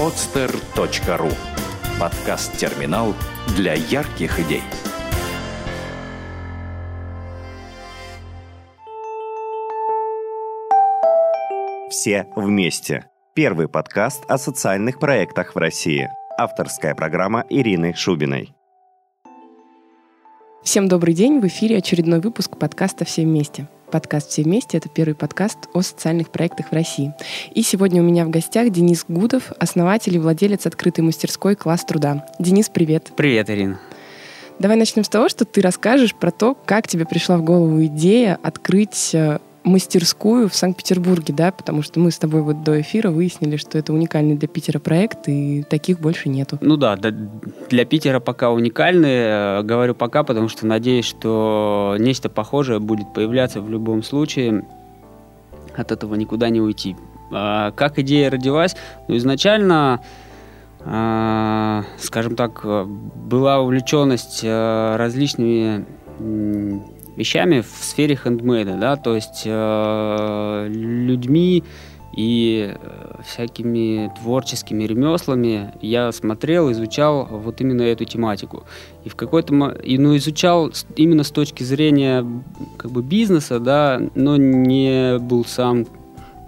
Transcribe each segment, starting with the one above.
podster.ru Подкаст-терминал для ярких идей. Все вместе. Первый подкаст о социальных проектах в России. Авторская программа Ирины Шубиной. Всем добрый день. В эфире очередной выпуск подкаста «Все вместе». Подкаст «Все вместе» — это первый подкаст о социальных проектах в России. И сегодня у меня в гостях Денис Гудов, основатель и владелец открытой мастерской «Класс труда». Денис, привет. Привет, Ирина. Давай начнем с того, что ты расскажешь про то, как тебе пришла в голову идея открыть э, мастерскую в Санкт-Петербурге, да, потому что мы с тобой вот до эфира выяснили, что это уникальный для Питера проект, и таких больше нету. Ну да, для Питера пока уникальный. Э, говорю пока, потому что надеюсь, что нечто похожее будет появляться в любом случае. От этого никуда не уйти. А как идея родилась? Ну, изначально а, скажем так, была увлеченность э, различными вещами в сфере хендмейда, да, то есть э, людьми и э, всякими творческими ремеслами я смотрел, изучал вот именно эту тематику. И в какой-то и ну изучал именно с точки зрения как бы бизнеса, да, но не был сам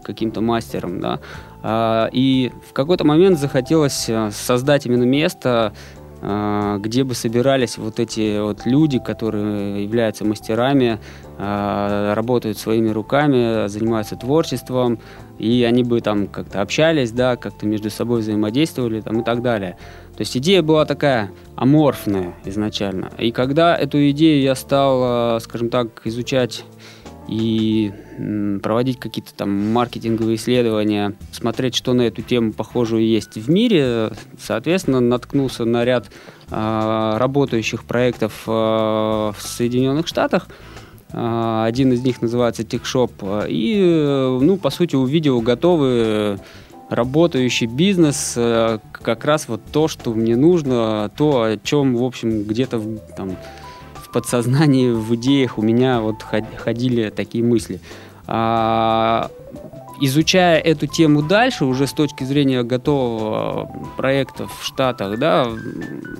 каким-то мастером, да. А, и в какой-то момент захотелось э, создать именно место, где бы собирались вот эти вот люди, которые являются мастерами, а, работают своими руками, занимаются творчеством, и они бы там как-то общались, да, как-то между собой взаимодействовали там, и так далее. То есть идея была такая аморфная изначально. И когда эту идею я стал, а, скажем так, изучать и проводить какие-то там маркетинговые исследования, смотреть, что на эту тему похожую есть в мире. Соответственно, наткнулся на ряд э, работающих проектов э, в Соединенных Штатах. Э, один из них называется TechShop. И, ну, по сути, увидел готовый работающий бизнес, как раз вот то, что мне нужно, то, о чем, в общем, где-то там подсознании, в идеях у меня вот ходили такие мысли. А, изучая эту тему дальше, уже с точки зрения готового проекта в Штатах, да,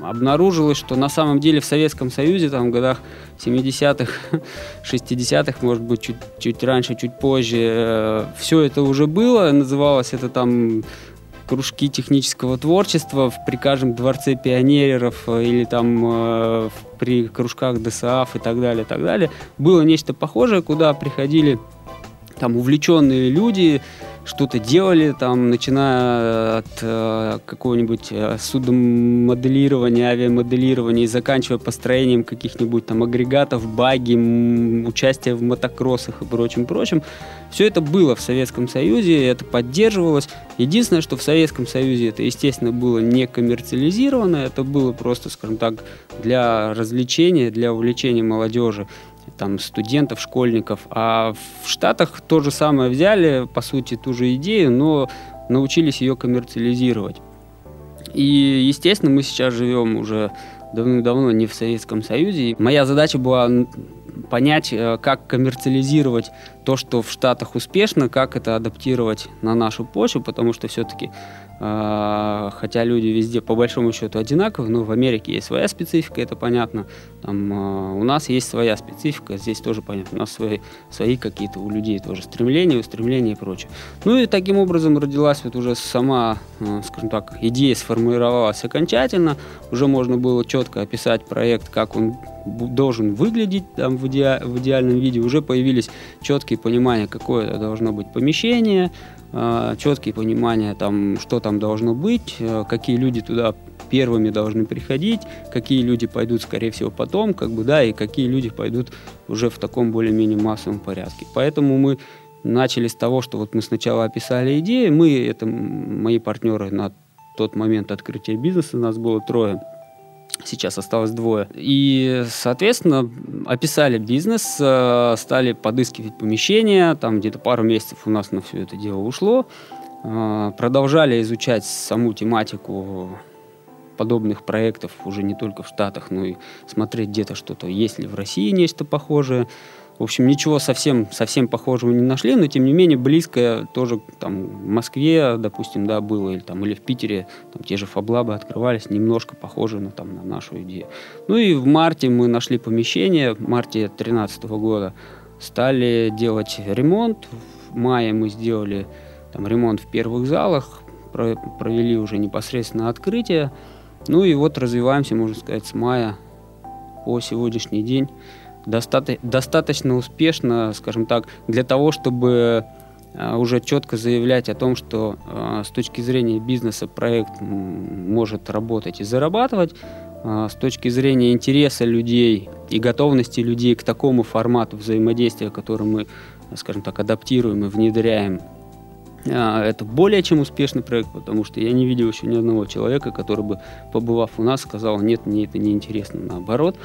обнаружилось, что на самом деле в Советском Союзе, там, в годах 70-х, 60-х, может быть, чуть, чуть раньше, чуть позже, э, все это уже было, называлось это там кружки технического творчества в, при каждом дворце пионеров или там э, при кружках ДСАФ и так далее, и так далее. Было нечто похожее, куда приходили там увлеченные люди, что-то делали, там, начиная от э, какого-нибудь э, судомоделирования, авиамоделирования и заканчивая построением каких-нибудь там агрегатов, баги, участия в мотокроссах и прочим-прочим. Все это было в Советском Союзе, это поддерживалось. Единственное, что в Советском Союзе это, естественно, было не коммерциализировано, это было просто, скажем так, для развлечения, для увлечения молодежи там, студентов, школьников. А в Штатах то же самое взяли, по сути, ту же идею, но научились ее коммерциализировать. И, естественно, мы сейчас живем уже давно-давно не в Советском Союзе. Моя задача была понять, э, как коммерциализировать то, что в Штатах успешно, как это адаптировать на нашу почву, потому что все-таки хотя люди везде по большому счету одинаковые, но в Америке есть своя специфика, это понятно. Там, а, у нас есть своя специфика, здесь тоже понятно. У нас свои, свои какие-то у людей тоже стремления, устремления и прочее. Ну и таким образом родилась вот уже сама, а, скажем так, идея сформировалась окончательно. Уже можно было четко описать проект, как он должен выглядеть там в, иде, в идеальном виде. Уже появились четкие понимания, какое это должно быть помещение, а, четкие понимания, там, что там должно быть, э, какие люди туда первыми должны приходить, какие люди пойдут, скорее всего, потом, как бы, да, и какие люди пойдут уже в таком более-менее массовом порядке. Поэтому мы начали с того, что вот мы сначала описали идею, мы, это мои партнеры на тот момент открытия бизнеса, нас было трое, Сейчас осталось двое. И, соответственно, описали бизнес, э, стали подыскивать помещения. Там где-то пару месяцев у нас на все это дело ушло. Э, продолжали изучать саму тематику подобных проектов уже не только в Штатах, но и смотреть где-то что-то, есть ли в России нечто похожее. В общем, ничего совсем, совсем похожего не нашли, но тем не менее близкое тоже там в Москве, допустим, да, было, или, там, или в Питере, там те же фаблабы открывались, немножко похожи на, там, на нашу идею. Ну и в марте мы нашли помещение, в марте 2013 года стали делать ремонт. В мае мы сделали там, ремонт в первых залах, провели уже непосредственно открытие. Ну и вот развиваемся, можно сказать, с мая по сегодняшний день достаточно, достаточно успешно, скажем так, для того, чтобы а, уже четко заявлять о том, что а, с точки зрения бизнеса проект может работать и зарабатывать, а, с точки зрения интереса людей и готовности людей к такому формату взаимодействия, который мы, скажем так, адаптируем и внедряем это более чем успешный проект, потому что я не видел еще ни одного человека, который бы, побывав у нас, сказал, нет, мне это не интересно, наоборот.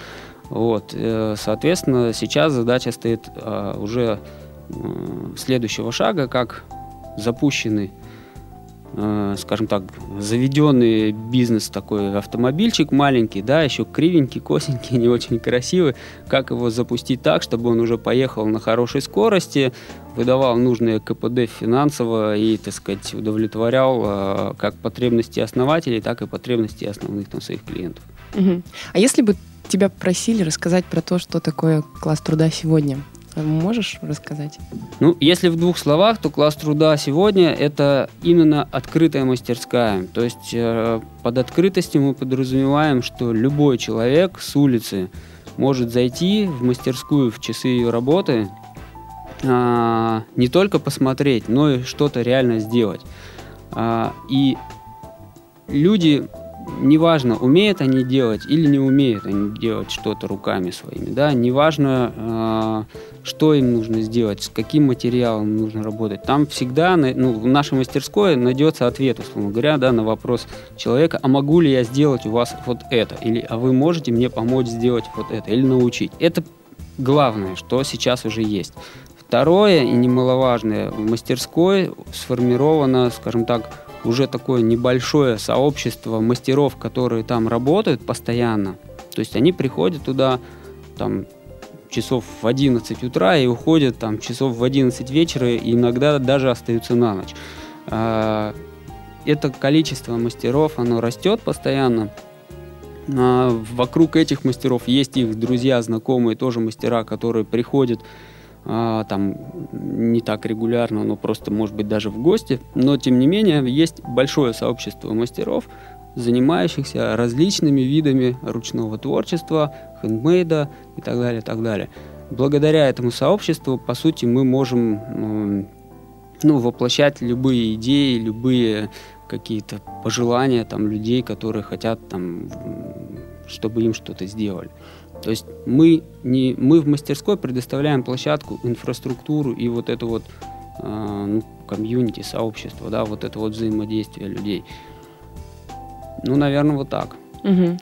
Вот, э, соответственно, сейчас задача стоит а, уже следующего шага, как запущенный Э, скажем так, заведенный бизнес такой, автомобильчик маленький, да, еще кривенький, косенький, не очень красивый, как его запустить так, чтобы он уже поехал на хорошей скорости, выдавал нужные КПД финансово и, так сказать, удовлетворял э, как потребности основателей, так и потребности основных там своих клиентов. Угу. А если бы тебя просили рассказать про то, что такое класс труда сегодня, Можешь рассказать? Ну, если в двух словах, то класс труда сегодня это именно открытая мастерская. То есть э, под открытостью мы подразумеваем, что любой человек с улицы может зайти в мастерскую в часы ее работы, э, не только посмотреть, но и что-то реально сделать. Э, и люди неважно, умеют они делать или не умеют они делать что-то руками своими, да, неважно, э, что им нужно сделать, с каким материалом нужно работать. Там всегда, ну, в нашей мастерской найдется ответ, условно говоря, да, на вопрос человека, а могу ли я сделать у вас вот это, или а вы можете мне помочь сделать вот это, или научить. Это главное, что сейчас уже есть. Второе и немаловажное, в мастерской сформировано, скажем так, уже такое небольшое сообщество мастеров, которые там работают постоянно. То есть они приходят туда там часов в 11 утра и уходят там часов в 11 вечера и иногда даже остаются на ночь. А, это количество мастеров, оно растет постоянно. А, вокруг этих мастеров есть их друзья, знакомые, тоже мастера, которые приходят там не так регулярно, но просто, может быть, даже в гости. Но, тем не менее, есть большое сообщество мастеров, занимающихся различными видами ручного творчества, хендмейда и так далее, так далее. Благодаря этому сообществу, по сути, мы можем ну, воплощать любые идеи, любые какие-то пожелания там, людей, которые хотят, там, чтобы им что-то сделали. То есть мы, не, мы в мастерской предоставляем площадку, инфраструктуру и вот это вот э, ну, комьюнити, сообщество, да, вот это вот взаимодействие людей. Ну, наверное, вот так. Угу.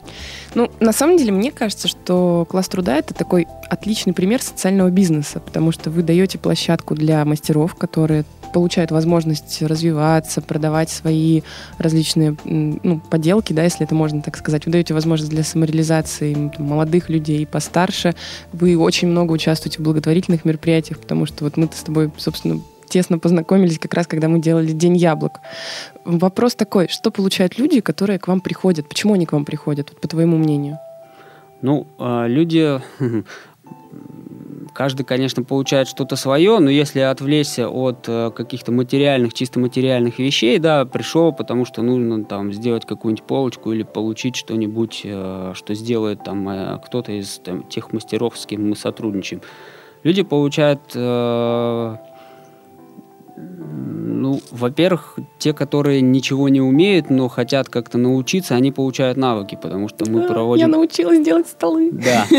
Ну, на самом деле, мне кажется, что класс труда это такой отличный пример социального бизнеса, потому что вы даете площадку для мастеров, которые получают возможность развиваться, продавать свои различные ну, поделки, да, если это можно так сказать. Вы даете возможность для самореализации там, молодых людей постарше. Вы очень много участвуете в благотворительных мероприятиях, потому что вот мы-то с тобой, собственно, тесно познакомились как раз, когда мы делали День яблок. Вопрос такой, что получают люди, которые к вам приходят? Почему они к вам приходят, по твоему мнению? Ну, а, люди Каждый, конечно, получает что-то свое, но если отвлечься от э, каких-то материальных, чисто материальных вещей, да, пришел, потому что нужно там сделать какую-нибудь полочку или получить что-нибудь, э, что сделает там э, кто-то из там, тех мастеров, с кем мы сотрудничаем. Люди получают ну, во-первых, те, которые ничего не умеют, но хотят как-то научиться, они получают навыки, потому что мы проводим... Я научилась делать столы. Да.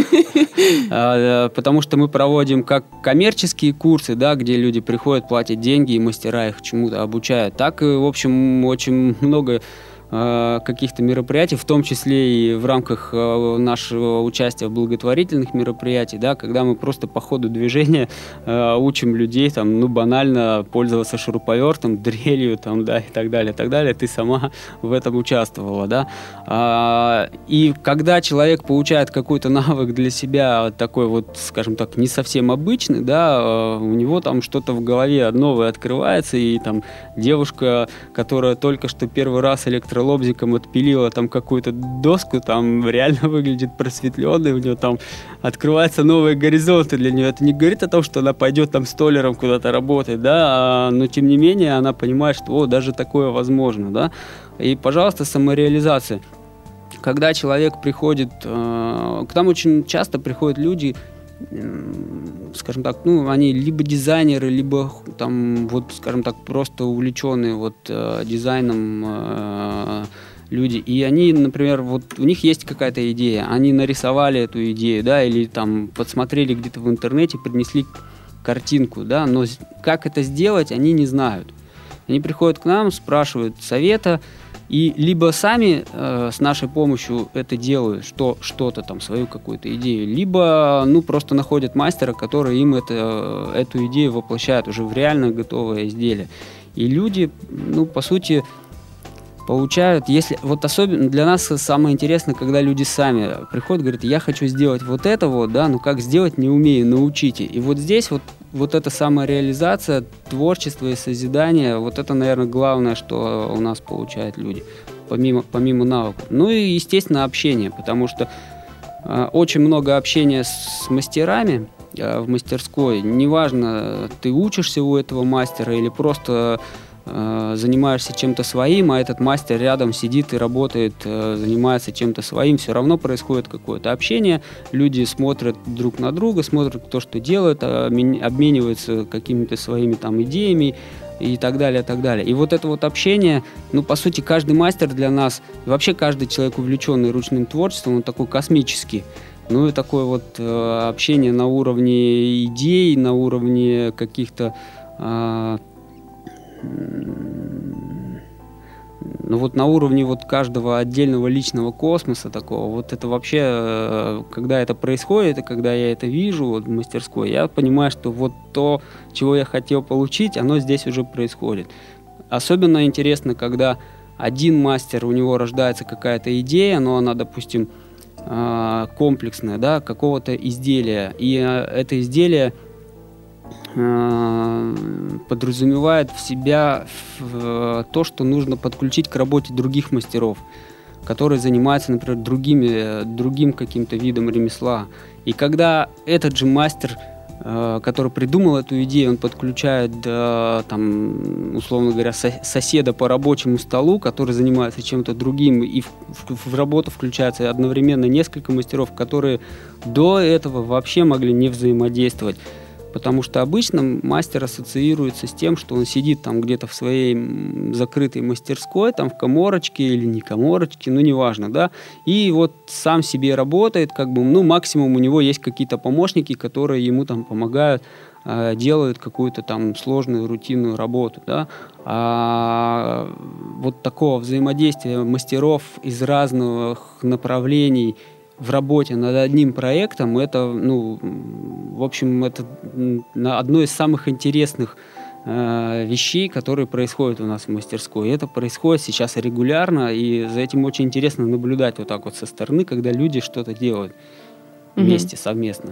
А, потому что мы проводим как коммерческие курсы, да, где люди приходят, платят деньги, и мастера их чему-то обучают, так и, в общем, очень много э, каких-то мероприятий, в том числе и в рамках э, нашего участия в благотворительных мероприятиях, да, когда мы просто по ходу движения э, учим людей там, ну, банально пользоваться шуруповертом, дрелью там, да, и так далее, и так далее. Ты сама в этом участвовала, да. А, и когда человек получает какой-то навык для себя такой вот, скажем так, не совсем обычный, да, э, у него там что-то в голове новое открывается, и там девушка, которая только что первый раз электролобзиком отпилила там какую-то доску, там реально выглядит просветленной, у нее там открываются новые горизонты для нее. Это не говорит о том, что она пойдет там столером куда-то работать, да, а, но тем не менее она понимает, что о, даже такое возможно, да. И, пожалуйста, самореализация. Когда человек приходит, э, к нам очень часто приходят люди, скажем так, ну, они либо дизайнеры, либо там, вот, скажем так, просто увлеченные вот э, дизайном э, люди. И они, например, вот у них есть какая-то идея, они нарисовали эту идею, да, или там подсмотрели где-то в интернете, принесли картинку, да, но как это сделать, они не знают. Они приходят к нам, спрашивают совета, и либо сами э, с нашей помощью это делают, что, что-то там, свою какую-то идею, либо ну, просто находят мастера, который им это, эту идею воплощает уже в реально готовое изделие. И люди, ну, по сути, получают, если вот особенно для нас самое интересное, когда люди сами приходят, говорят, я хочу сделать вот это вот, да, ну как сделать не умею, научите. И вот здесь вот вот эта самореализация, творчество и созидание, вот это, наверное, главное, что у нас получают люди, помимо, помимо навыков. Ну и, естественно, общение, потому что э, очень много общения с мастерами э, в мастерской. Неважно, ты учишься у этого мастера или просто Э, занимаешься чем-то своим, а этот мастер рядом сидит и работает, э, занимается чем-то своим, все равно происходит какое-то общение, люди смотрят друг на друга, смотрят, кто что делает, обмениваются какими-то своими там идеями, и так далее, так далее. И вот это вот общение, ну, по сути, каждый мастер для нас, вообще каждый человек, увлеченный ручным творчеством, он такой космический. Ну, и такое вот э, общение на уровне идей, на уровне каких-то э, ну вот на уровне вот каждого отдельного личного космоса такого, вот это вообще, э, когда это происходит, и когда я это вижу вот в мастерской, я понимаю, что вот то, чего я хотел получить, оно здесь уже происходит. Особенно интересно, когда один мастер, у него рождается какая-то идея, но она, допустим, э, комплексная, да, какого-то изделия, и э, это изделие – подразумевает в себя то, что нужно подключить к работе других мастеров, которые занимаются, например, другими, другим каким-то видом ремесла. И когда этот же мастер, э, который придумал эту идею, он подключает, там, условно говоря, соседа по рабочему столу, который занимается чем-то другим, и в работу включается одновременно несколько мастеров, которые до этого вообще могли не взаимодействовать. Потому что обычно мастер ассоциируется с тем, что он сидит там где-то в своей закрытой мастерской, там в коморочке или не коморочке, ну неважно, да, и вот сам себе работает, как бы, ну максимум у него есть какие-то помощники, которые ему там помогают э, делают какую-то там сложную рутинную работу, да, а вот такого взаимодействия мастеров из разных направлений в работе над одним проектом, это, ну, в общем, это одно из самых интересных э, вещей, которые происходят у нас в мастерской. И это происходит сейчас регулярно, и за этим очень интересно наблюдать вот так вот со стороны, когда люди что-то делают вместе, угу. совместно.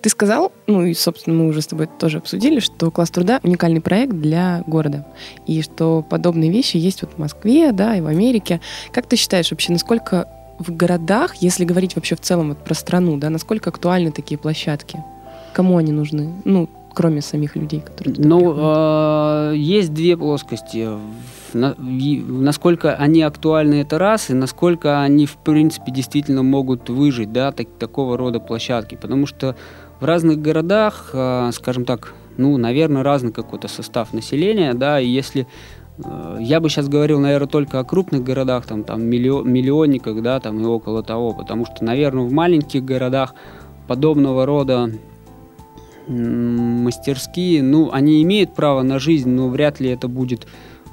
Ты сказал, ну и, собственно, мы уже с тобой тоже обсудили, что класс труда — уникальный проект для города. И что подобные вещи есть вот в Москве, да, и в Америке. Как ты считаешь вообще, насколько в городах, если говорить вообще в целом вот про страну, да, насколько актуальны такие площадки? Кому они нужны? Ну, кроме самих людей, которые Ну, э, есть две плоскости. Насколько они актуальны, это раз, и насколько они, в принципе, действительно могут выжить, да, так, такого рода площадки. Потому что в разных городах, э, скажем так, ну, наверное, разный какой-то состав населения, да, и если я бы сейчас говорил, наверное, только о крупных городах, там, там миллион, миллионниках, да, там и около того, потому что, наверное, в маленьких городах подобного рода мастерские, ну, они имеют право на жизнь, но вряд ли это будет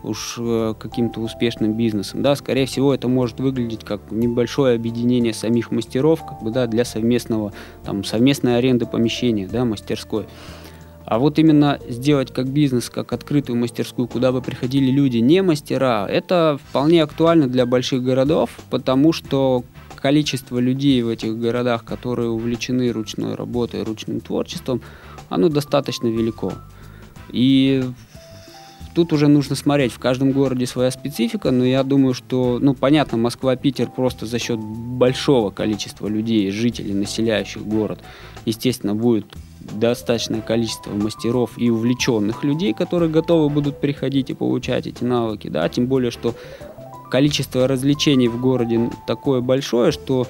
уж э, каким-то успешным бизнесом, да, скорее всего, это может выглядеть как небольшое объединение самих мастеров, как бы, да, для совместного, там, совместной аренды помещения, да, мастерской. А вот именно сделать как бизнес, как открытую мастерскую, куда бы приходили люди не мастера, это вполне актуально для больших городов, потому что количество людей в этих городах, которые увлечены ручной работой, ручным творчеством, оно достаточно велико. И тут уже нужно смотреть, в каждом городе своя специфика, но я думаю, что, ну, понятно, Москва, Питер просто за счет большого количества людей, жителей, населяющих город, естественно, будет достаточное количество мастеров и увлеченных людей, которые готовы будут приходить и получать эти навыки, да, тем более, что количество развлечений в городе такое большое, что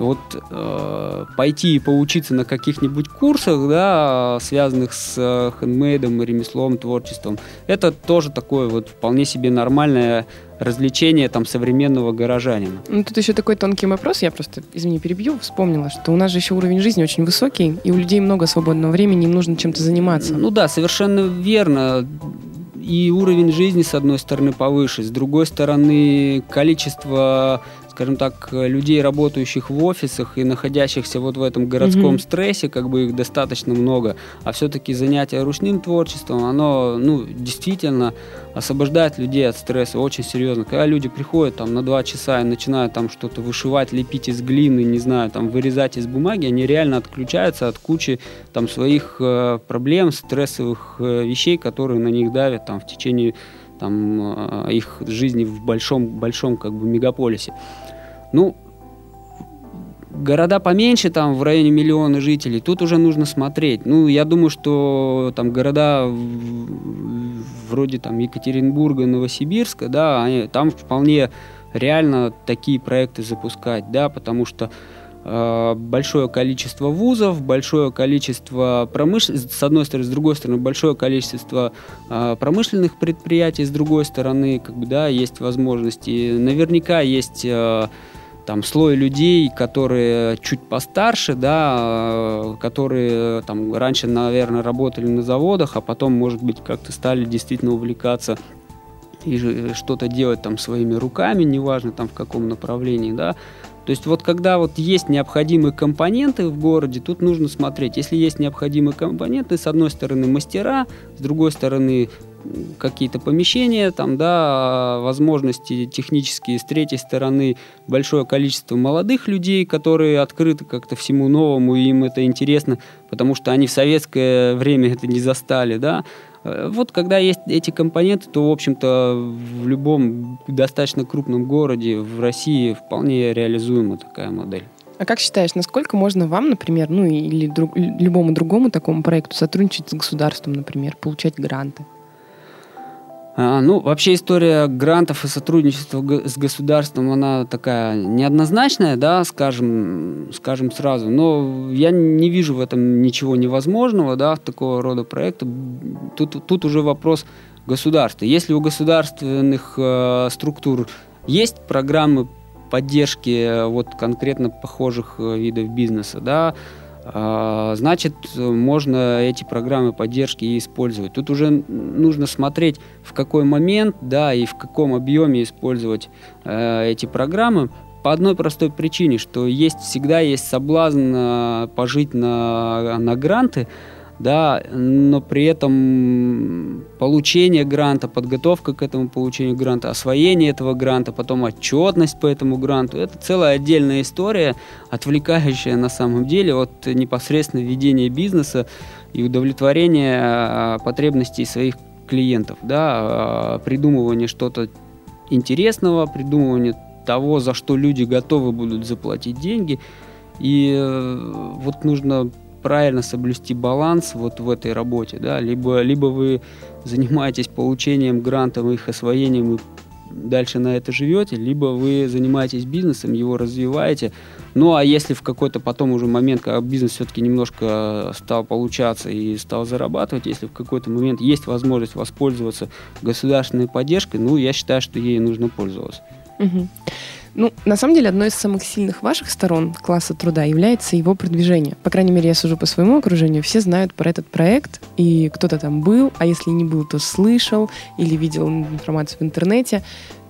вот э, пойти и поучиться на каких-нибудь курсах, да, связанных с э, хендмейдом, ремеслом, творчеством, это тоже такое вот вполне себе нормальное развлечение там современного горожанина. Ну, тут еще такой тонкий вопрос, я просто, извини, перебью, вспомнила, что у нас же еще уровень жизни очень высокий, и у людей много свободного времени, им нужно чем-то заниматься. Ну да, совершенно верно и уровень жизни, с одной стороны, повыше, с другой стороны, количество скажем так, людей, работающих в офисах и находящихся вот в этом городском mm-hmm. стрессе, как бы их достаточно много, а все-таки занятие ручным творчеством, оно, ну, действительно освобождает людей от стресса очень серьезно. Когда люди приходят там на два часа и начинают там что-то вышивать, лепить из глины, не знаю, там вырезать из бумаги, они реально отключаются от кучи там своих э, проблем, стрессовых э, вещей, которые на них давят там в течение там, э, их жизни в большом, большом как бы мегаполисе. Ну, города поменьше, там в районе миллиона жителей, тут уже нужно смотреть. Ну, я думаю, что там города вроде там Екатеринбурга, Новосибирска, да, они, там вполне реально такие проекты запускать, да, потому что э, большое количество вузов, большое количество промышленных, с одной стороны, с другой стороны, большое количество э, промышленных предприятий, с другой стороны, как бы, да, есть возможности. Наверняка есть э, там слой людей, которые чуть постарше, да, э, которые там раньше, наверное, работали на заводах, а потом, может быть, как-то стали действительно увлекаться и что-то делать там своими руками, неважно там в каком направлении, да. То есть вот когда вот есть необходимые компоненты в городе, тут нужно смотреть. Если есть необходимые компоненты, с одной стороны мастера, с другой стороны какие-то помещения, там, да, возможности технические, с третьей стороны большое количество молодых людей, которые открыты как-то всему новому, и им это интересно, потому что они в советское время это не застали, да. Э, вот когда есть эти компоненты, то, в общем-то, в любом достаточно крупном городе в России вполне реализуема такая модель. А как считаешь, насколько можно вам, например, ну или друг, любому другому такому проекту сотрудничать с государством, например, получать гранты? А, ну, вообще история грантов и сотрудничества с государством, она такая неоднозначная, да, скажем, скажем сразу. Но я не вижу в этом ничего невозможного, да, такого рода проекта. Тут, тут уже вопрос государства. Если у государственных э, структур есть программы поддержки э, вот конкретно похожих э, видов бизнеса, да, значит, можно эти программы поддержки использовать. Тут уже нужно смотреть, в какой момент, да, и в каком объеме использовать э, эти программы. По одной простой причине, что есть всегда есть соблазн э, пожить на, на гранты, да, но при этом получение гранта, подготовка к этому получению гранта, освоение этого гранта, потом отчетность по этому гранту, это целая отдельная история, отвлекающая на самом деле от непосредственно ведения бизнеса и удовлетворения а, потребностей своих клиентов, да, а, придумывание что-то интересного, придумывание того, за что люди готовы будут заплатить деньги. И э, вот нужно правильно соблюсти баланс вот в этой работе, да, либо, либо вы занимаетесь получением грантов, их освоением и дальше на это живете, либо вы занимаетесь бизнесом, его развиваете. Ну а если в какой-то потом уже момент, когда бизнес все-таки немножко стал получаться и стал зарабатывать, если в какой-то момент есть возможность воспользоваться государственной поддержкой, ну я считаю, что ей нужно пользоваться. Угу. Ну, на самом деле, одной из самых сильных ваших сторон класса труда является его продвижение. По крайней мере, я сужу по своему окружению, все знают про этот проект, и кто-то там был, а если не был, то слышал или видел информацию в интернете.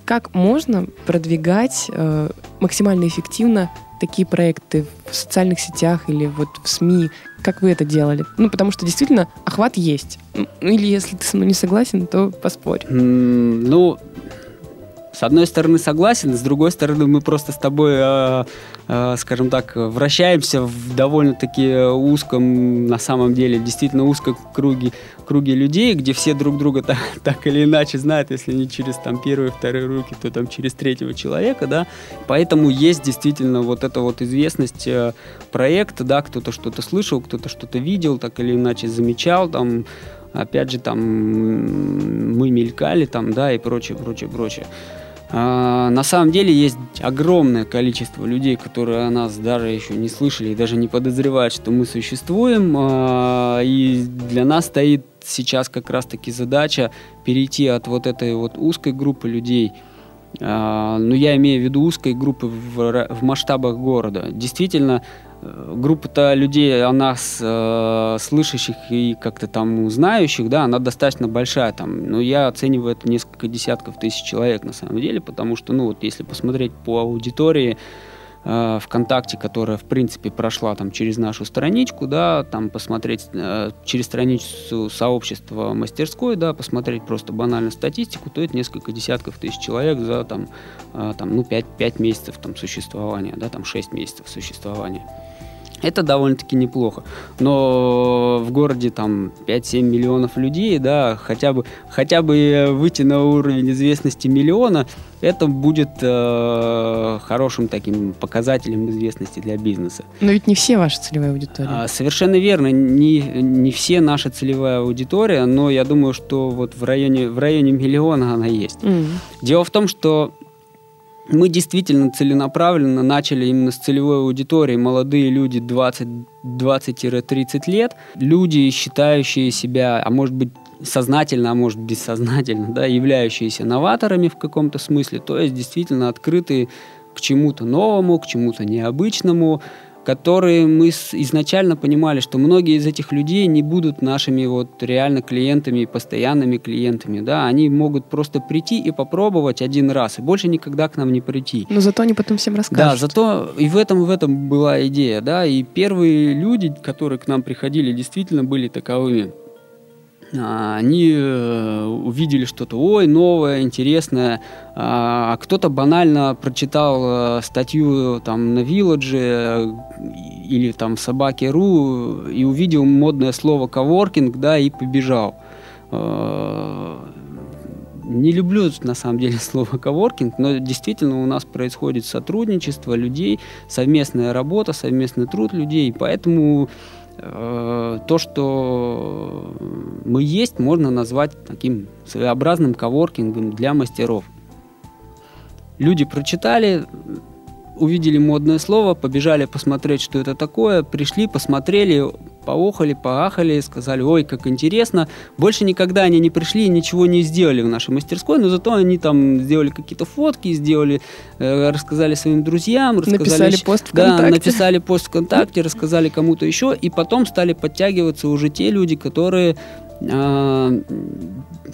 Как можно продвигать э, максимально эффективно такие проекты в социальных сетях или вот в СМИ? Как вы это делали? Ну, потому что действительно охват есть. Ну, или если ты со мной не согласен, то поспорь. Ну, с одной стороны согласен, с другой стороны мы просто с тобой, э, э, скажем так, вращаемся в довольно-таки узком, на самом деле, действительно узком круге, круге людей, где все друг друга так, так или иначе знают, если не через там первые, вторые руки, то там через третьего человека, да. Поэтому есть действительно вот эта вот известность э, проекта, да, кто-то что-то слышал, кто-то что-то видел, так или иначе замечал, там, опять же, там мы мелькали, там, да, и прочее, прочее, прочее. А, на самом деле есть огромное количество людей, которые о нас даже еще не слышали и даже не подозревают, что мы существуем. А, и для нас стоит сейчас как раз-таки задача перейти от вот этой вот узкой группы людей а, ну, я имею в виду узкой группы в, масштабах города. Действительно, группа-то людей, она с, э, слышащих и как-то там знающих, да, она достаточно большая там, но я оцениваю это несколько десятков тысяч человек на самом деле, потому что, ну вот, если посмотреть по аудитории, э, ВКонтакте, которая, в принципе, прошла там через нашу страничку, да, там посмотреть э, через страницу сообщества мастерской, да, посмотреть просто банально статистику, то это несколько десятков тысяч человек за там, э, там ну, 5, 5 месяцев там существования, да, там 6 месяцев существования. Это довольно-таки неплохо. Но в городе там 5-7 миллионов людей, да, хотя бы, хотя бы выйти на уровень известности миллиона, это будет э, хорошим таким показателем известности для бизнеса. Но ведь не все ваша целевая аудитория. А, совершенно верно. Не, не все наша целевая аудитория, но я думаю, что вот в районе, в районе миллиона она есть. Mm. Дело в том, что мы действительно целенаправленно начали именно с целевой аудитории. Молодые люди 20-30 лет, люди, считающие себя, а может быть сознательно, а может бессознательно, да, являющиеся новаторами в каком-то смысле, то есть действительно открытые к чему-то новому, к чему-то необычному, которые мы изначально понимали, что многие из этих людей не будут нашими вот реально клиентами, постоянными клиентами, да, они могут просто прийти и попробовать один раз, и больше никогда к нам не прийти. Но зато они потом всем расскажут. Да, зато и в этом, в этом была идея, да, и первые люди, которые к нам приходили, действительно были таковыми. А, они э, увидели что-то, ой, новое, интересное, а, а кто-то банально прочитал э, статью там на Village э, или там в Собаке.ру и увидел модное слово коворкинг, да, и побежал. Не люблю на самом деле слово коворкинг, но действительно у нас происходит сотрудничество людей, совместная работа, совместный труд людей, поэтому то, что мы есть, можно назвать таким своеобразным коворкингом для мастеров. Люди прочитали, увидели модное слово, побежали посмотреть, что это такое, пришли, посмотрели, поохали, поахали, сказали, ой, как интересно. Больше никогда они не пришли и ничего не сделали в нашей мастерской, но зато они там сделали какие-то фотки, сделали, э, рассказали своим друзьям, рассказали... Написали пост ВКонтакте. Да, написали пост ВКонтакте, рассказали кому-то еще, и потом стали подтягиваться уже те люди, которые э,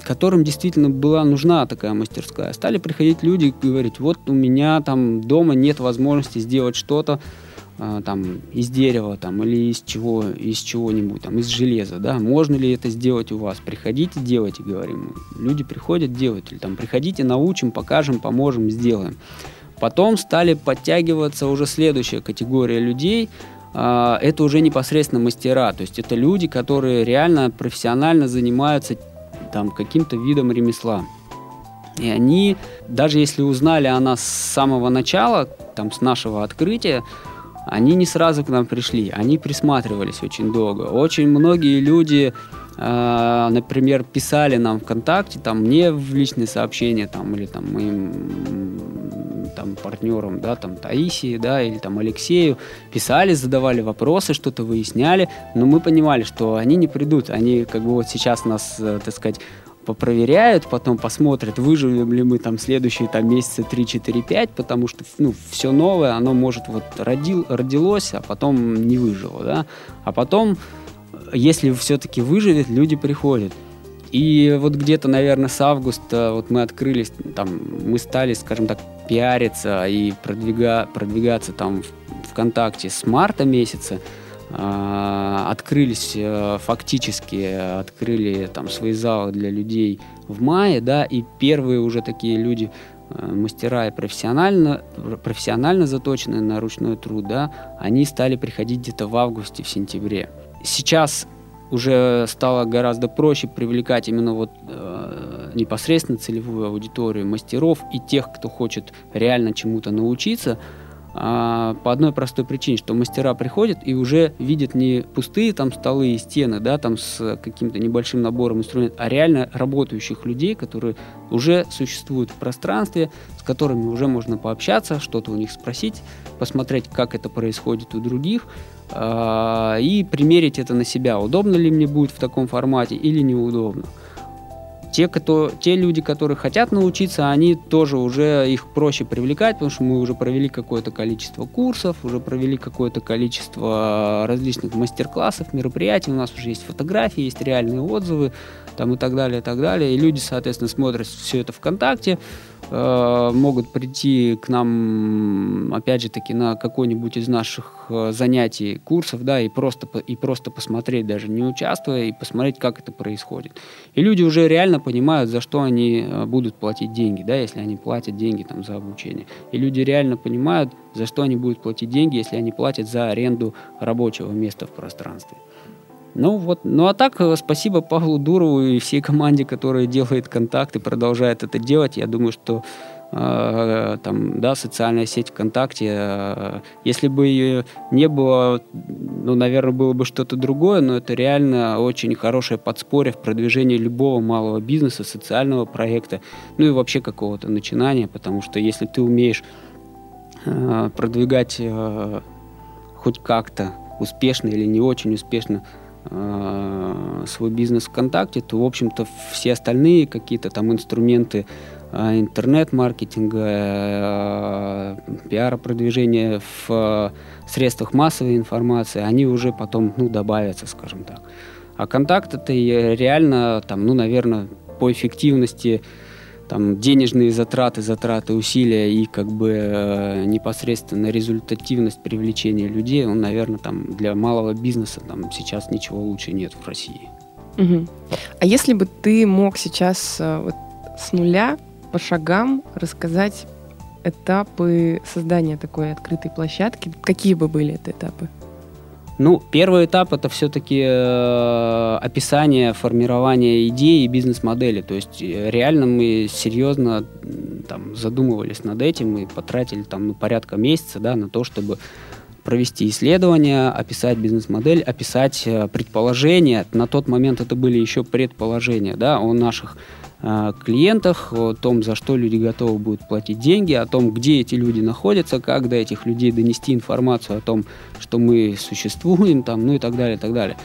которым действительно была нужна такая мастерская. Стали приходить люди и говорить, вот у меня там дома нет возможности сделать что-то, а, там из дерева там или из чего из чего-нибудь там из железа да? Можно ли это сделать у вас? Приходите делайте говорим люди приходят делают. Или там приходите научим покажем поможем сделаем. Потом стали подтягиваться уже следующая категория людей. А, это уже непосредственно мастера. То есть это люди которые реально профессионально занимаются там каким-то видом ремесла. И они, даже если узнали о нас с самого начала, там, с нашего открытия, они не сразу к нам пришли, они присматривались очень долго. Очень многие люди, э, например, писали нам ВКонтакте, там, мне в личные сообщения, там, или там, моим там, партнерам, да, там, Таисии, да, или там Алексею, писали, задавали вопросы, что-то выясняли, но мы понимали, что они не придут, они как бы вот сейчас нас, э, так сказать, попроверяют, потом посмотрят, выживем ли мы там следующие там месяца 3, 4, 5, потому что ну, все новое, оно может вот родил, родилось, а потом не выжило, да. А потом, если все-таки выживет, люди приходят. И вот где-то, наверное, с августа вот мы открылись, там, мы стали, скажем так, пиариться и продвига, продвигаться там в ВКонтакте с марта месяца. А, открылись э, фактически, открыли там свои залы для людей в мае, да, и первые уже такие люди, э, мастера и профессионально, профессионально заточенные на ручной труд, да, они стали приходить где-то в августе, в сентябре. Сейчас уже стало гораздо проще привлекать именно вот э, непосредственно целевую аудиторию мастеров и тех, кто хочет реально чему-то научиться, а, по одной простой причине, что мастера приходят и уже видят не пустые там столы и стены, да, там с каким-то небольшим набором инструментов, а реально работающих людей, которые уже существуют в пространстве, с которыми уже можно пообщаться, что-то у них спросить, посмотреть, как это происходит у других, а, и примерить это на себя. Удобно ли мне будет в таком формате или неудобно. Те, кто, те люди, которые хотят научиться, они тоже уже их проще привлекать, потому что мы уже провели какое-то количество курсов, уже провели какое-то количество различных мастер-классов, мероприятий, у нас уже есть фотографии, есть реальные отзывы, там и так далее, и так далее. И люди, соответственно, смотрят все это ВКонтакте, Э, могут прийти к нам, опять же таки, на какой-нибудь из наших э, занятий, курсов, да, и просто, и просто посмотреть, даже не участвуя, и посмотреть, как это происходит. И люди уже реально понимают, за что они э, будут платить деньги, да, если они платят деньги там за обучение. И люди реально понимают, за что они будут платить деньги, если они платят за аренду рабочего места в пространстве. Ну вот, ну а так, э, спасибо Павлу Дурову и всей команде, которая делает контакты, продолжает это делать. Я думаю, что э, там, да, социальная сеть ВКонтакте, э, если бы ее не было, ну, наверное, было бы что-то другое, но это реально очень хорошее подспорье в продвижении любого малого бизнеса, социального проекта, ну и вообще какого-то начинания, потому что если ты умеешь э, продвигать э, хоть как-то успешно или не очень успешно Э, свой бизнес ВКонтакте, то, в общем-то, все остальные какие-то там инструменты э, интернет-маркетинга, э, пиара, продвижения в средствах массовой информации, они уже потом, ну, добавятся, скажем так. А контакт это реально, там, ну, наверное, по эффективности там денежные затраты, затраты, усилия и как бы э, непосредственно результативность привлечения людей, он, наверное, там для малого бизнеса там сейчас ничего лучше нет в России. Угу. А если бы ты мог сейчас э, вот, с нуля по шагам рассказать этапы создания такой открытой площадки, какие бы были это этапы? Ну, первый этап это все-таки э, описание, формирование идеи и бизнес-модели. То есть э, реально мы серьезно там, задумывались над этим и потратили там ну, порядка месяца да, на то, чтобы провести исследование, описать бизнес-модель, описать э, предположения. На тот момент это были еще предположения да, о наших клиентах, о том, за что люди готовы будут платить деньги, о том, где эти люди находятся, как до этих людей донести информацию о том, что мы существуем, там, ну и так далее, и так далее.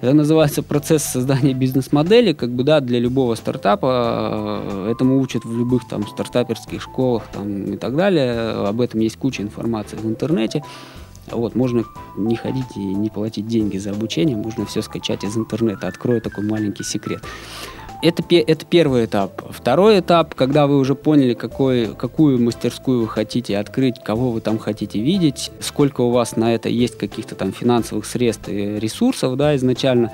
Это называется процесс создания бизнес-модели, как бы, да, для любого стартапа. Э, этому учат в любых там стартаперских школах там, и так далее. Об этом есть куча информации в интернете. Вот, можно не ходить и не платить деньги за обучение, можно все скачать из интернета. Открою такой маленький секрет. Это, это первый этап. Второй этап, когда вы уже поняли, какой, какую мастерскую вы хотите открыть, кого вы там хотите видеть, сколько у вас на это есть каких-то там финансовых средств и ресурсов, да, изначально.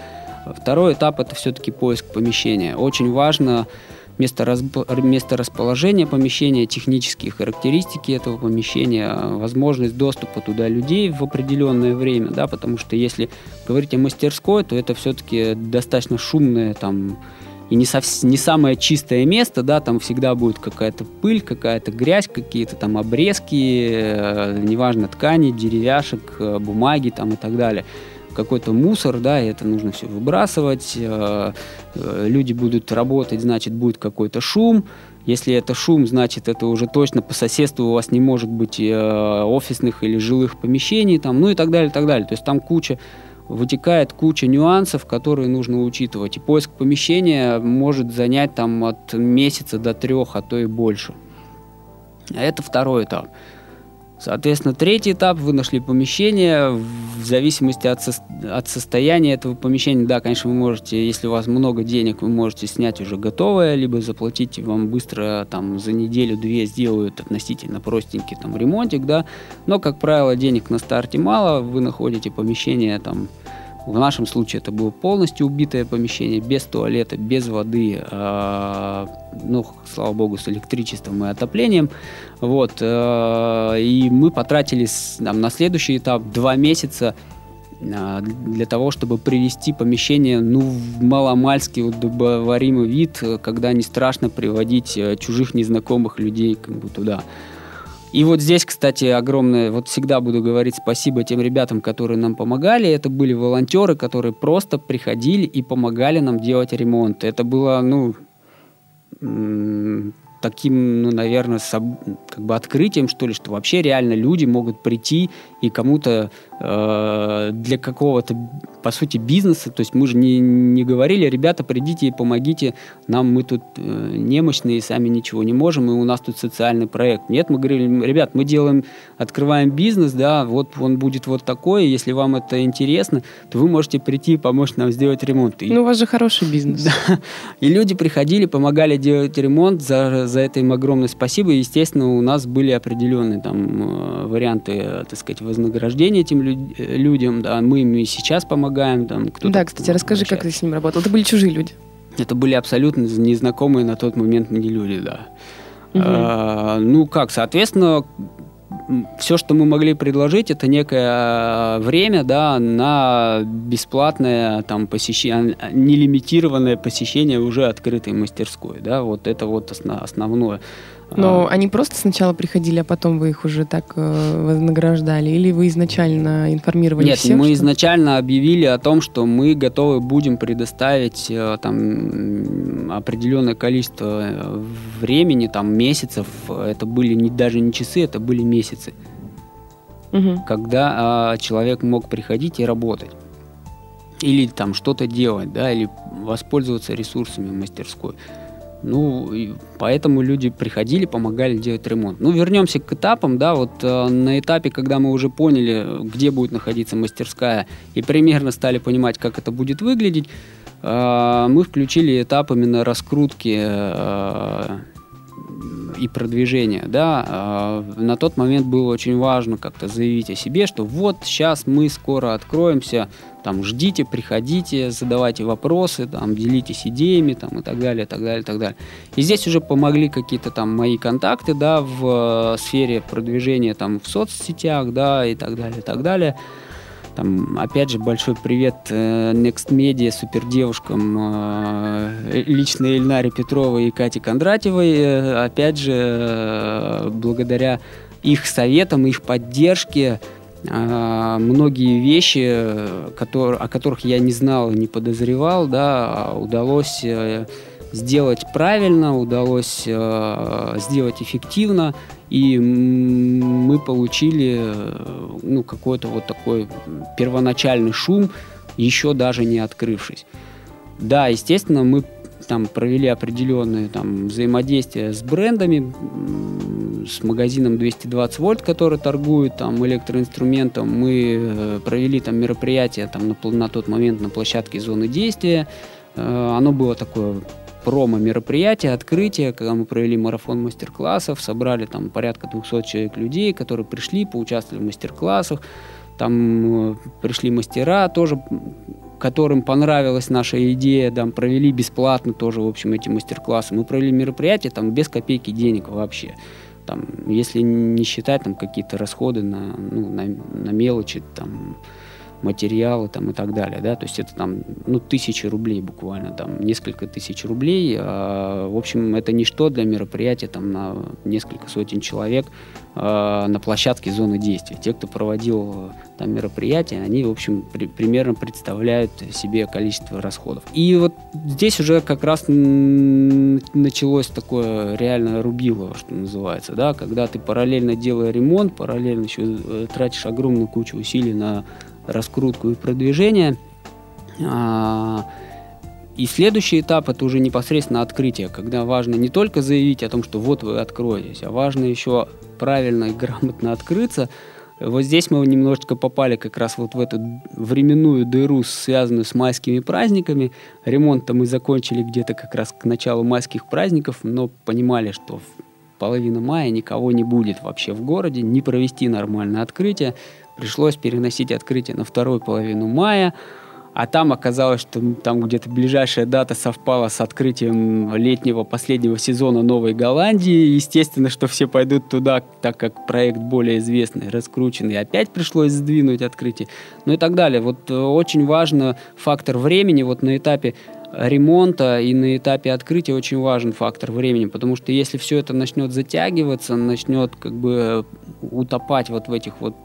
Второй этап это все-таки поиск помещения. Очень важно место, место расположения помещения, технические характеристики этого помещения, возможность доступа туда людей в определенное время, да, потому что если говорить о мастерской, то это все-таки достаточно шумное там и не, сов... не самое чистое место, да, там всегда будет какая-то пыль, какая-то грязь, какие-то там обрезки, э, неважно, ткани, деревяшек, э, бумаги там и так далее какой-то мусор, да, и это нужно все выбрасывать. Э, э, люди будут работать, значит, будет какой-то шум. Если это шум, значит, это уже точно по соседству у вас не может быть э, офисных или жилых помещений, там, ну и так далее, и так далее. То есть там куча вытекает куча нюансов, которые нужно учитывать. И поиск помещения может занять там от месяца до трех, а то и больше. Это второй этап. Соответственно, третий этап, вы нашли помещение, в зависимости от, со, от состояния этого помещения, да, конечно, вы можете, если у вас много денег, вы можете снять уже готовое, либо заплатить вам быстро, там, за неделю-две сделают относительно простенький там ремонтик, да, но, как правило, денег на старте мало, вы находите помещение там в нашем случае это было полностью убитое помещение, без туалета, без воды, э, ну, слава богу, с электричеством и отоплением. Вот, э, и мы потратили там, на следующий этап два месяца э, для того, чтобы привести помещение ну, в маломальский удобоваримый вид, когда не страшно приводить чужих незнакомых людей как бы, туда. И вот здесь, кстати, огромное, вот всегда буду говорить спасибо тем ребятам, которые нам помогали. Это были волонтеры, которые просто приходили и помогали нам делать ремонт. Это было, ну, таким, ну, наверное, как бы открытием, что ли, что вообще реально люди могут прийти и кому-то э, для какого-то, по сути, бизнеса, то есть мы же не, не говорили, ребята, придите и помогите нам, мы тут э, немощные, сами ничего не можем, и у нас тут социальный проект. Нет, мы говорили, ребят, мы делаем, открываем бизнес, да, вот он будет вот такой, если вам это интересно, то вы можете прийти и помочь нам сделать ремонт. И, ну, у вас же хороший бизнес. Да. И люди приходили, помогали делать ремонт, за, за это им огромное спасибо, и, естественно, у нас были определенные там э, варианты, так сказать, вознаграждения этим люд- э, людям, да, мы им и сейчас помогаем, там кто-то... Да, кстати, расскажи, как ты с ним работал. Это были чужие люди? Это были абсолютно незнакомые на тот момент мне люди, да. Угу. А, ну как, соответственно, все, что мы могли предложить, это некое время, да, на бесплатное там посещение, нелимитированное посещение уже открытой мастерской, да, вот это вот основное. Но а... они просто сначала приходили, а потом вы их уже так э, вознаграждали? Или вы изначально информировали Нет, всех? мы что... изначально объявили о том, что мы готовы будем предоставить э, там определенное количество э, времени, там месяцев. Это были не, даже не часы, это были месяцы. Угу. Когда э, человек мог приходить и работать. Или там что-то делать, да, или воспользоваться ресурсами мастерской. Ну, и поэтому люди приходили, помогали делать ремонт. Ну, вернемся к этапам, да, вот э, на этапе, когда мы уже поняли, где будет находиться мастерская, и примерно стали понимать, как это будет выглядеть, э, мы включили этап именно раскрутки э, и продвижения, да, э, на тот момент было очень важно как-то заявить о себе, что вот сейчас мы скоро откроемся, там ждите, приходите, задавайте вопросы, там делитесь идеями, там и так далее, так далее, так далее. И здесь уже помогли какие-то там мои контакты, да, в э, сфере продвижения там в соцсетях, да, и так далее, и так далее. Там, опять же, большой привет э, Next Media, супер девушкам, э, лично Эльнаре Петровой и Кате Кондратьевой. Э, опять же, благодаря их советам, их поддержке, многие вещи, о которых я не знал, не подозревал, да, удалось сделать правильно, удалось э, сделать эффективно, и мы получили э, ну, какой-то вот такой первоначальный шум, еще даже не открывшись. Да, естественно, мы там провели определенные там взаимодействия с брендами, с магазином 220 вольт, который торгует там электроинструментом. Мы э, провели там мероприятие там на, на тот момент на площадке зоны действия. Оно было такое промо-мероприятие, открытие, когда мы провели марафон мастер-классов, собрали там порядка 200 человек людей, которые пришли, поучаствовали в мастер-классах. Там э, пришли мастера тоже, которым понравилась наша идея, там провели бесплатно тоже, в общем, эти мастер-классы. Мы провели мероприятие там без копейки денег вообще. Там, если не считать там какие-то расходы на, ну, на, на мелочи, там, материалы там и так далее, да, то есть это там, ну, тысячи рублей буквально, там, несколько тысяч рублей, а, в общем, это ничто для мероприятия там на несколько сотен человек а, на площадке зоны действия. Те, кто проводил там мероприятия, они, в общем, при, примерно представляют себе количество расходов. И вот здесь уже как раз началось такое реально рубилово, что называется, да, когда ты параллельно делая ремонт, параллельно еще э, тратишь огромную кучу усилий на раскрутку и продвижение. А, и следующий этап это уже непосредственно открытие, когда важно не только заявить о том, что вот вы откроетесь, а важно еще правильно и грамотно открыться. Вот здесь мы немножечко попали как раз вот в эту временную дыру, связанную с майскими праздниками. Ремонт-то мы закончили где-то как раз к началу майских праздников, но понимали, что в половину мая никого не будет вообще в городе, не провести нормальное открытие. Пришлось переносить открытие на вторую половину мая – а там оказалось, что там где-то ближайшая дата совпала с открытием летнего последнего сезона Новой Голландии. Естественно, что все пойдут туда, так как проект более известный, раскрученный. Опять пришлось сдвинуть открытие. Ну и так далее. Вот э, очень важно фактор времени вот на этапе ремонта и на этапе открытия очень важен фактор времени, потому что если все это начнет затягиваться, начнет как бы утопать вот в этих вот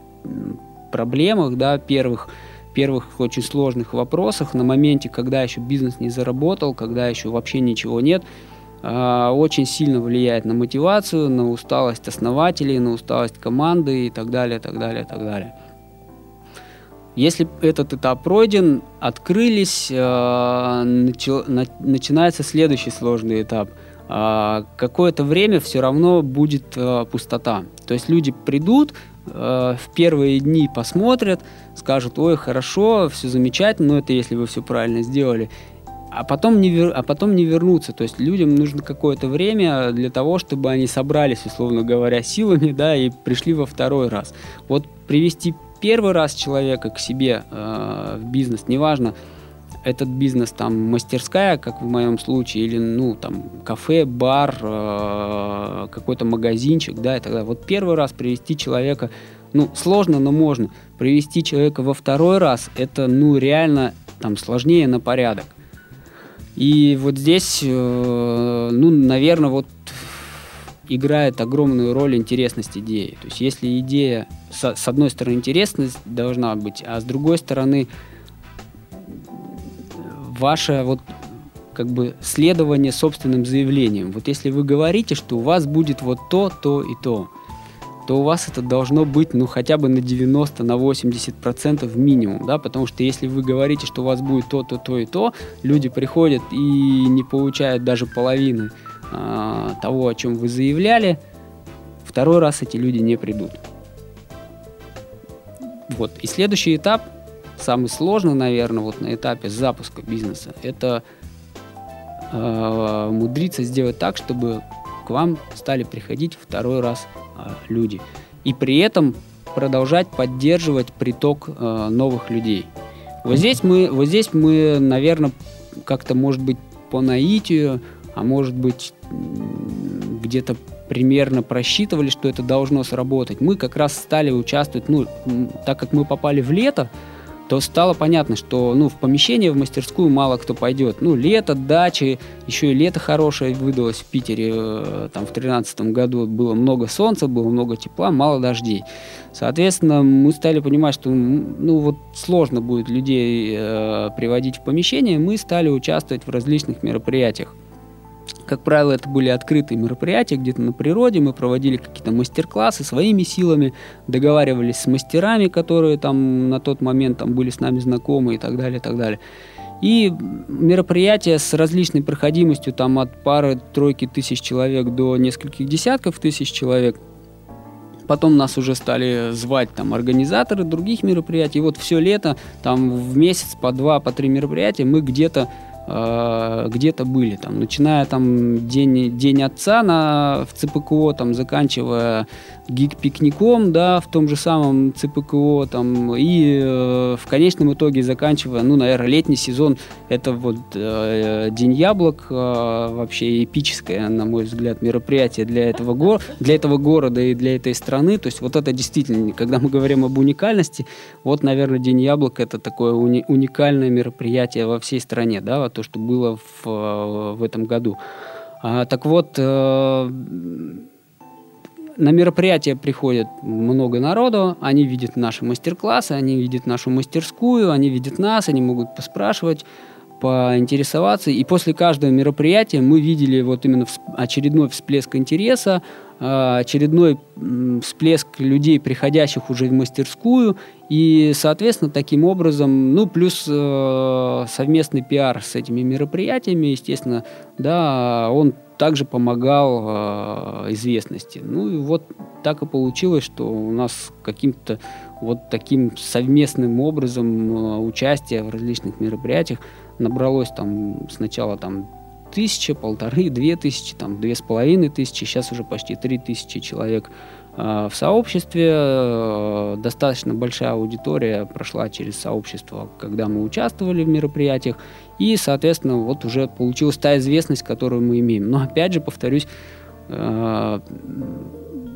проблемах, да, первых, первых очень сложных вопросах, на моменте, когда еще бизнес не заработал, когда еще вообще ничего нет, а, очень сильно влияет на мотивацию, на усталость основателей, на усталость команды и так далее, так далее, так далее. Если этот этап пройден, открылись, а, начинается следующий сложный этап. А, какое-то время все равно будет пустота. То есть люди придут, в первые дни посмотрят, скажут, ой, хорошо, все замечательно, но это если вы все правильно сделали. А потом, не вер... а потом не вернуться. То есть людям нужно какое-то время для того, чтобы они собрались, условно говоря, силами, да, и пришли во второй раз. Вот привести первый раз человека к себе э, в бизнес, неважно, этот бизнес там мастерская, как в моем случае, или ну там кафе, бар, э, какой-то магазинчик, да, и далее. Вот первый раз привести человека, ну сложно, но можно. Привести человека во второй раз, это ну реально там сложнее на порядок. И вот здесь, э, ну, наверное, вот играет огромную роль интересность идеи. То есть если идея, с, с одной стороны, интересность должна быть, а с другой стороны, ваше вот как бы следование собственным заявлениям. Вот если вы говорите, что у вас будет вот то, то и то, то у вас это должно быть, ну, хотя бы на 90, на 80 процентов минимум, да, потому что если вы говорите, что у вас будет то, то, то и то, люди приходят и не получают даже половины а, того, о чем вы заявляли, второй раз эти люди не придут. Вот. И следующий этап – самый сложный, наверное, вот на этапе запуска бизнеса, это э, мудриться сделать так, чтобы к вам стали приходить второй раз э, люди. И при этом продолжать поддерживать приток э, новых людей. Вот здесь мы, вот здесь мы, наверное, как-то, может быть, по наитию, а может быть, где-то примерно просчитывали, что это должно сработать. Мы как раз стали участвовать, ну, так как мы попали в лето, то стало понятно, что ну, в помещение, в мастерскую мало кто пойдет. Ну, лето, дачи, еще и лето хорошее выдалось в Питере. Э, там в 2013 году было много солнца, было много тепла, мало дождей. Соответственно, мы стали понимать, что ну, вот сложно будет людей э, приводить в помещение. Мы стали участвовать в различных мероприятиях. Как правило, это были открытые мероприятия где-то на природе. Мы проводили какие-то мастер-классы своими силами, договаривались с мастерами, которые там на тот момент там были с нами знакомы и так далее, и так далее. И мероприятия с различной проходимостью, там от пары-тройки тысяч человек до нескольких десятков тысяч человек. Потом нас уже стали звать там организаторы других мероприятий. И вот все лето, там в месяц по два, по три мероприятия мы где-то где-то были, там, начиная там день, день отца на, в ЦПКО, там, заканчивая гик-пикником, да, в том же самом ЦПКО, там, и э, в конечном итоге заканчивая, ну, наверное, летний сезон, это вот э, День яблок, э, вообще эпическое, на мой взгляд, мероприятие для этого, го для этого города и для этой страны, то есть вот это действительно, когда мы говорим об уникальности, вот, наверное, День яблок это такое уни уникальное мероприятие во всей стране, да, вот то, что было в, э, в этом году. А, так вот, э, на мероприятие приходит много народу, они видят наши мастер-классы, они видят нашу мастерскую, они видят нас, они могут поспрашивать, поинтересоваться. И после каждого мероприятия мы видели вот именно очередной всплеск интереса, очередной всплеск людей, приходящих уже в мастерскую, и, соответственно, таким образом, ну, плюс э, совместный пиар с этими мероприятиями, естественно, да, он также помогал э, известности. Ну и вот так и получилось, что у нас каким-то вот таким совместным образом э, участие в различных мероприятиях набралось там сначала там тысяча, полторы, две тысячи, там две с половиной тысячи, сейчас уже почти три тысячи человек э, в сообществе. Э, достаточно большая аудитория прошла через сообщество, когда мы участвовали в мероприятиях. И, соответственно, вот уже получилась та известность, которую мы имеем. Но, опять же, повторюсь, э,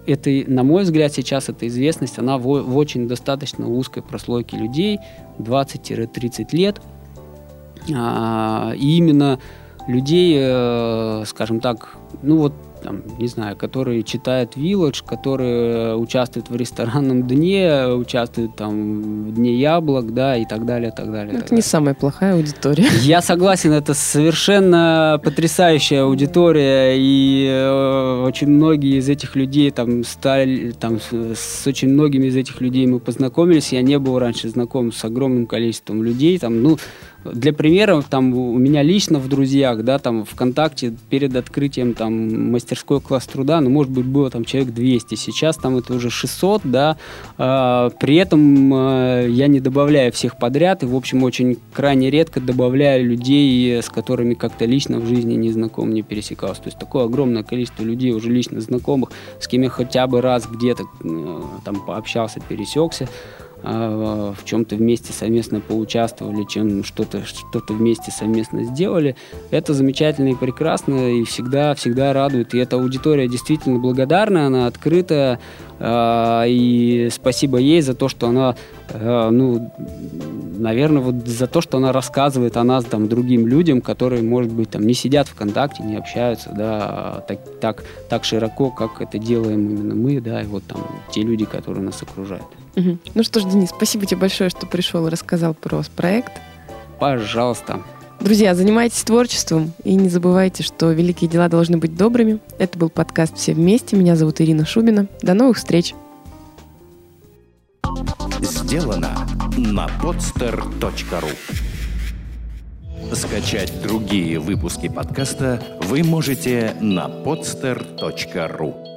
это, на мой взгляд, сейчас эта известность, она в, в очень достаточно узкой прослойке людей, 20-30 лет. А, и именно людей, э, скажем так, ну вот там, не знаю, которые читают Village, которые участвуют в ресторанном дне, участвуют там в Дне яблок, да, и так далее, так далее. Это так не далее. самая плохая аудитория. Я согласен, это совершенно потрясающая аудитория, и э, очень многие из этих людей там стали, там с, с очень многими из этих людей мы познакомились, я не был раньше знаком с огромным количеством людей, там, ну, для примера, там у меня лично в друзьях, да, там ВКонтакте перед открытием там мастерской класс труда, ну, может быть, было там человек 200, сейчас там это уже 600, да, э, при этом э, я не добавляю всех подряд, и, в общем, очень крайне редко добавляю людей, с которыми как-то лично в жизни не знаком, не пересекался. То есть такое огромное количество людей уже лично знакомых, с кем я хотя бы раз где-то э, там пообщался, пересекся, в чем-то вместе совместно поучаствовали, чем что-то что вместе совместно сделали. Это замечательно и прекрасно, и всегда, всегда радует. И эта аудитория действительно благодарна, она открытая, а, и спасибо ей за то, что она, а, ну, наверное, вот за то, что она рассказывает о нас там другим людям, которые, может быть, там не сидят ВКонтакте, не общаются, да, так, так, так широко, как это делаем именно мы, да, и вот там те люди, которые нас окружают. Угу. Ну что ж, Денис, спасибо тебе большое, что пришел и рассказал про проект. Пожалуйста. Друзья, занимайтесь творчеством и не забывайте, что великие дела должны быть добрыми. Это был подкаст «Все вместе». Меня зовут Ирина Шубина. До новых встреч! Сделано на podster.ru Скачать другие выпуски подкаста вы можете на podster.ru